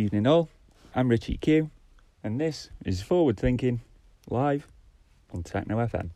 Good evening all, I'm Richie Q, and this is Forward Thinking live on Techno FM.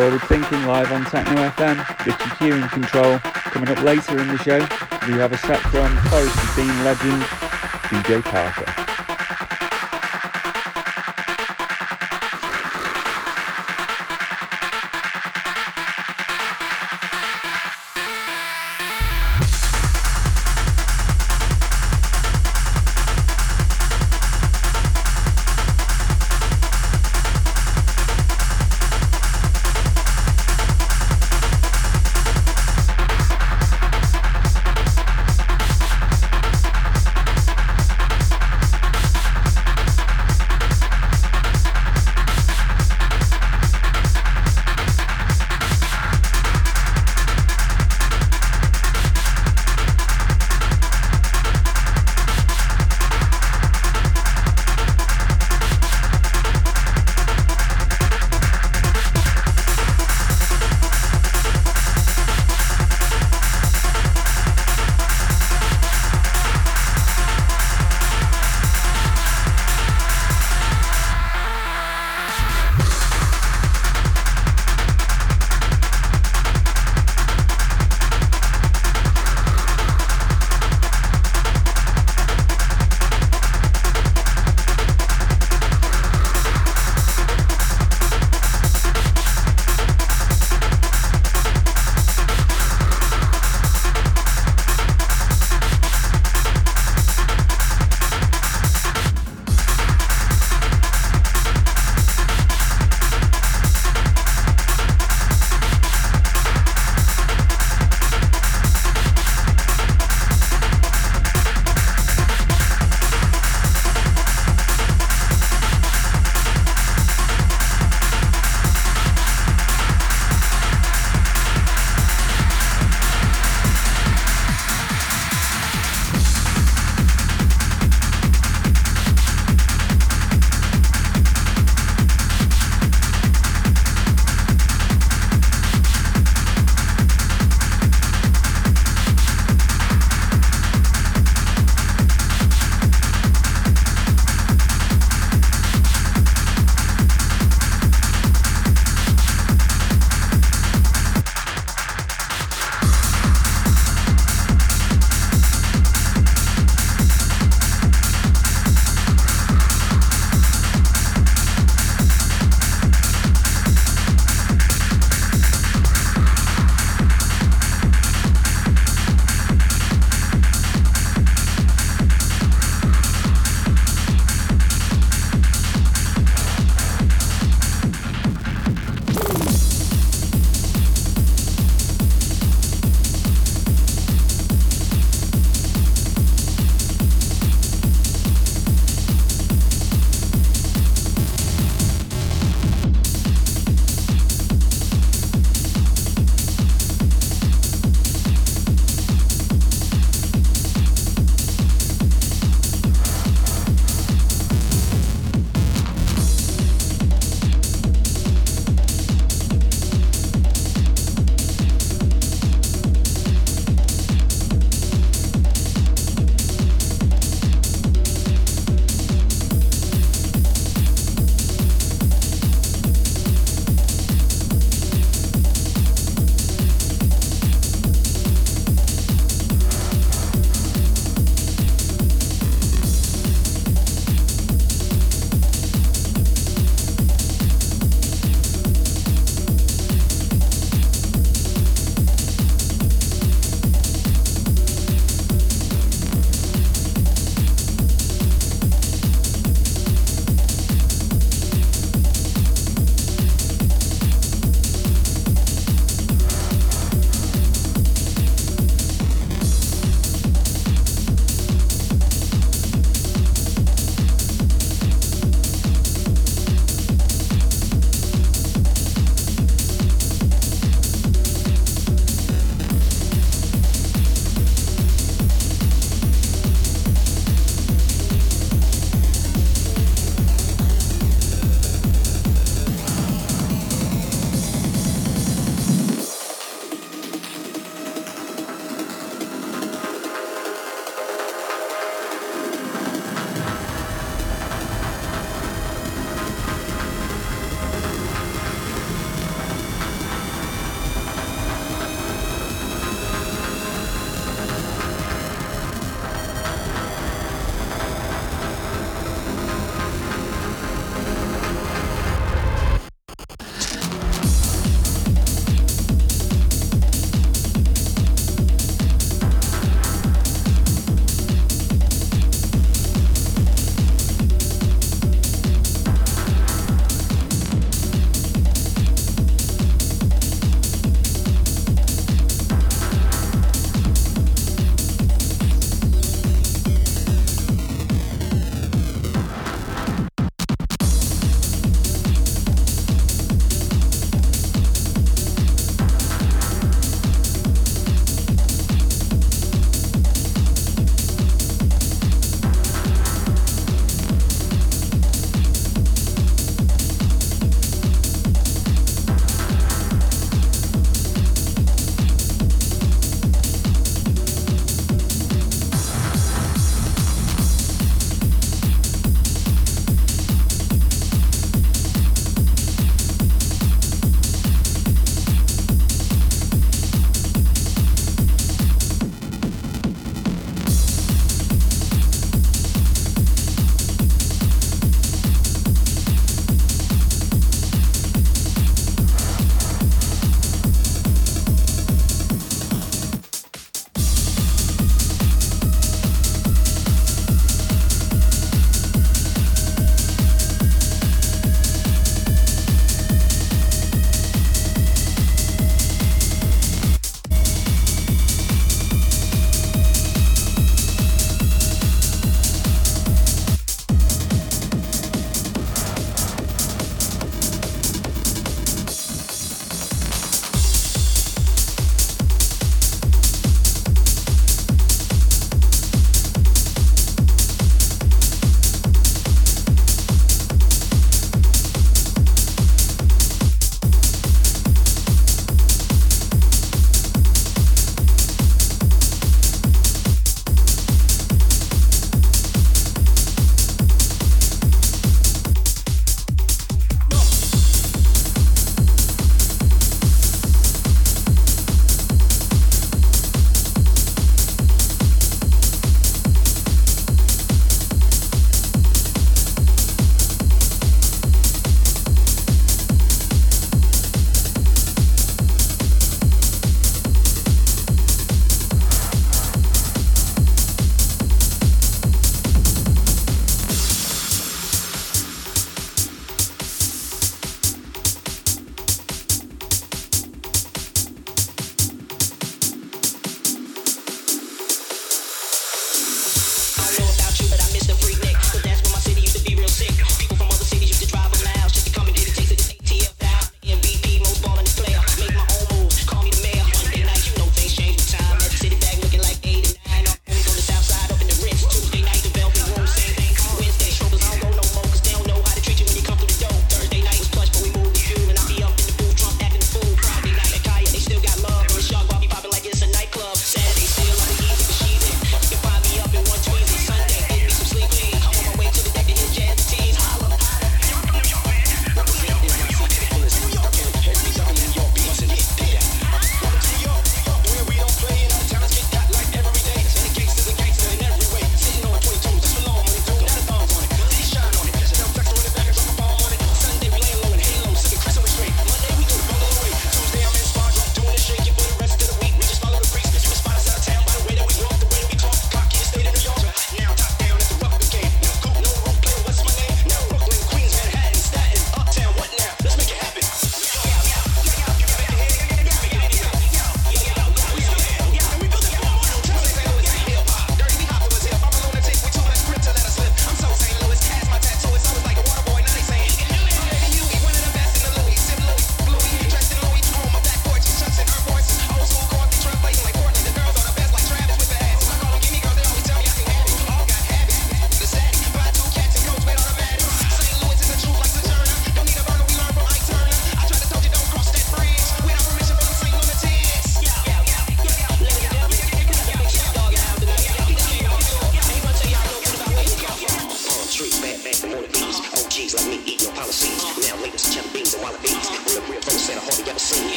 Forward Thinking live on Techno FM. Richie Q in control. Coming up later in the show, we have a set from Forest Dean legend, DJ Parker.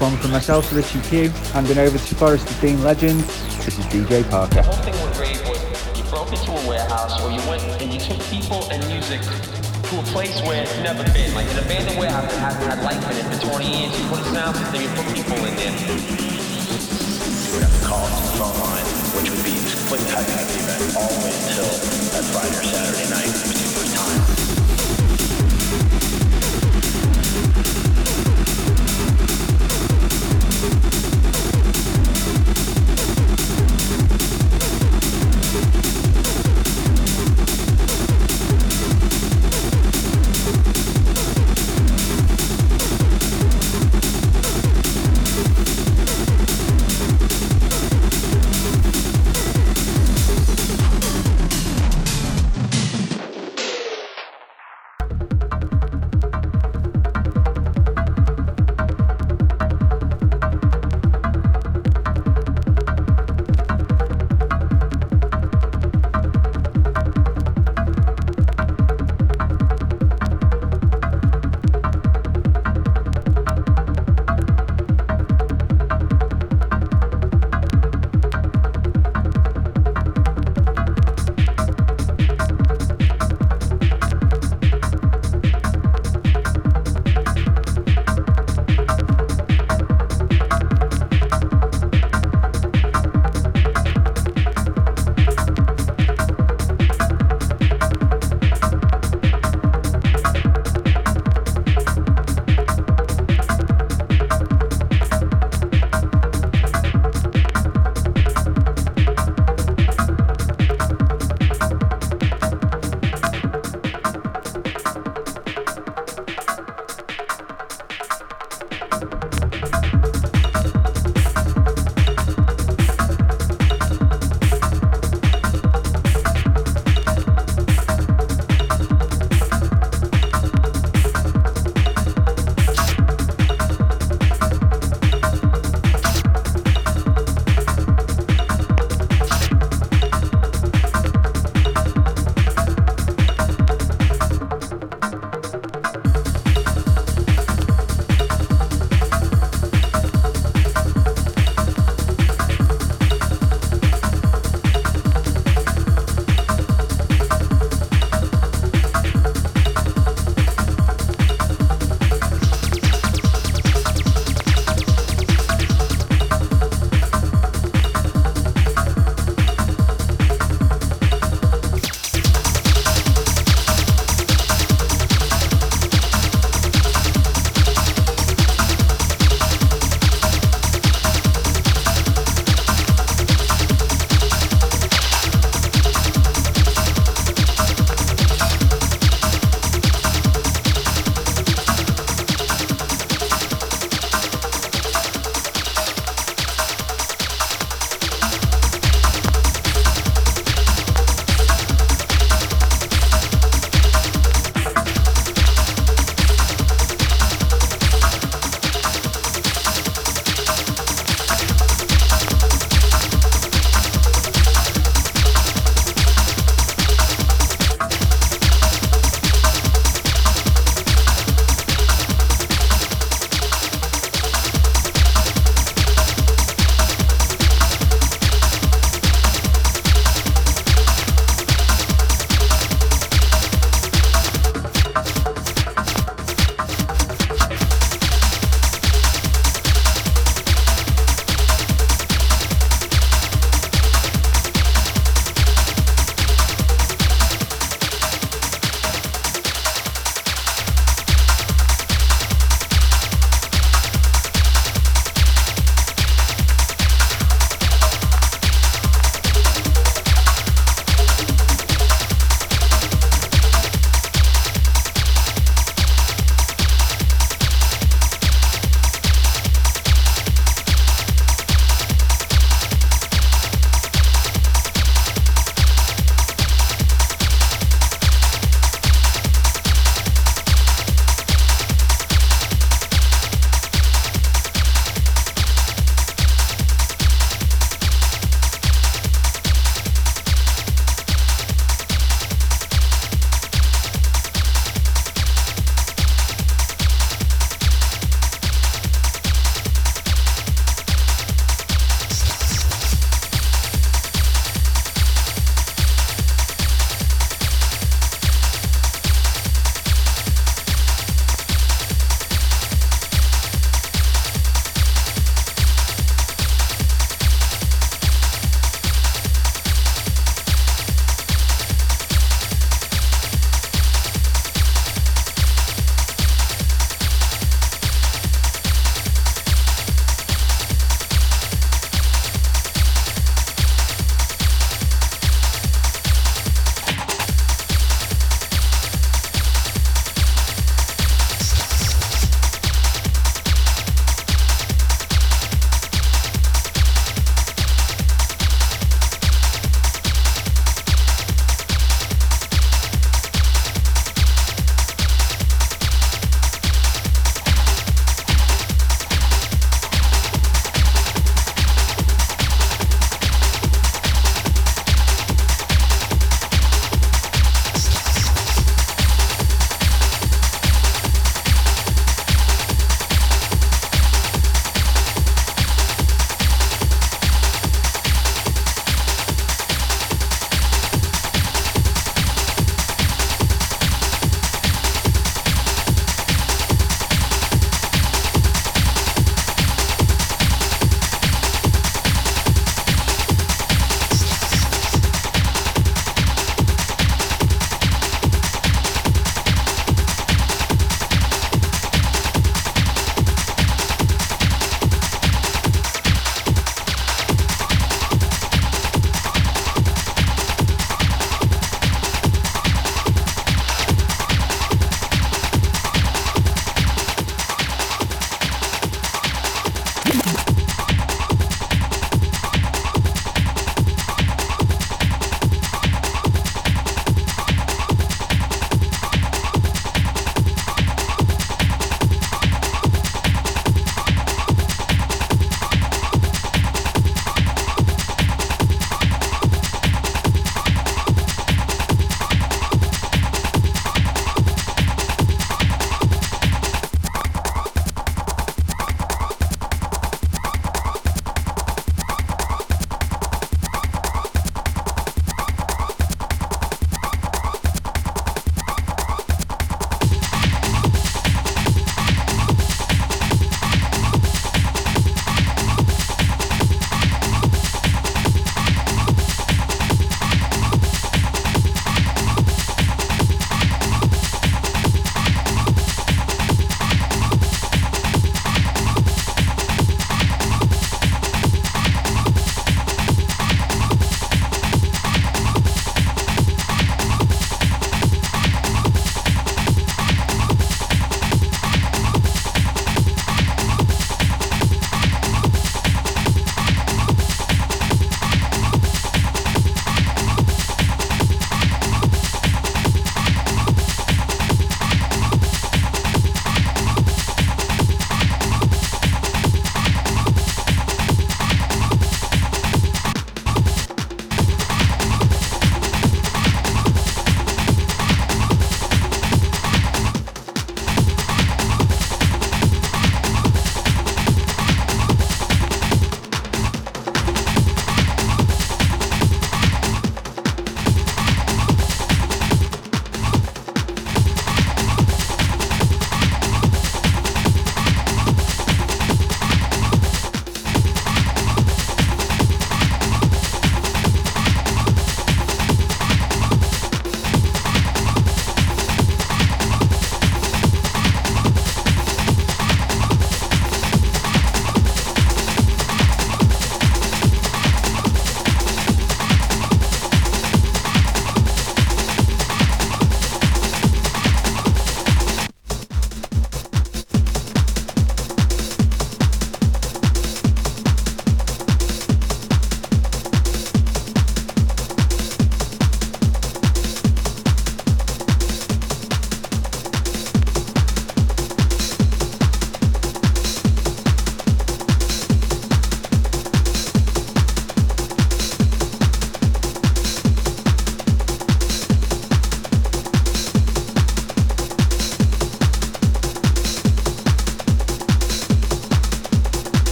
One from myself, Richie Q, handing over to Forest of Dean legend. This is DJ Parker. The whole thing with rave was you broke into a warehouse or you went and you took people and music to a place where it's never been. Like an abandoned warehouse that hasn't had life in it for 20 years. You put a sound system, you put people in there. You would have to call the phone line, which would be completely hyping up event all the way until that Friday or Saturday night,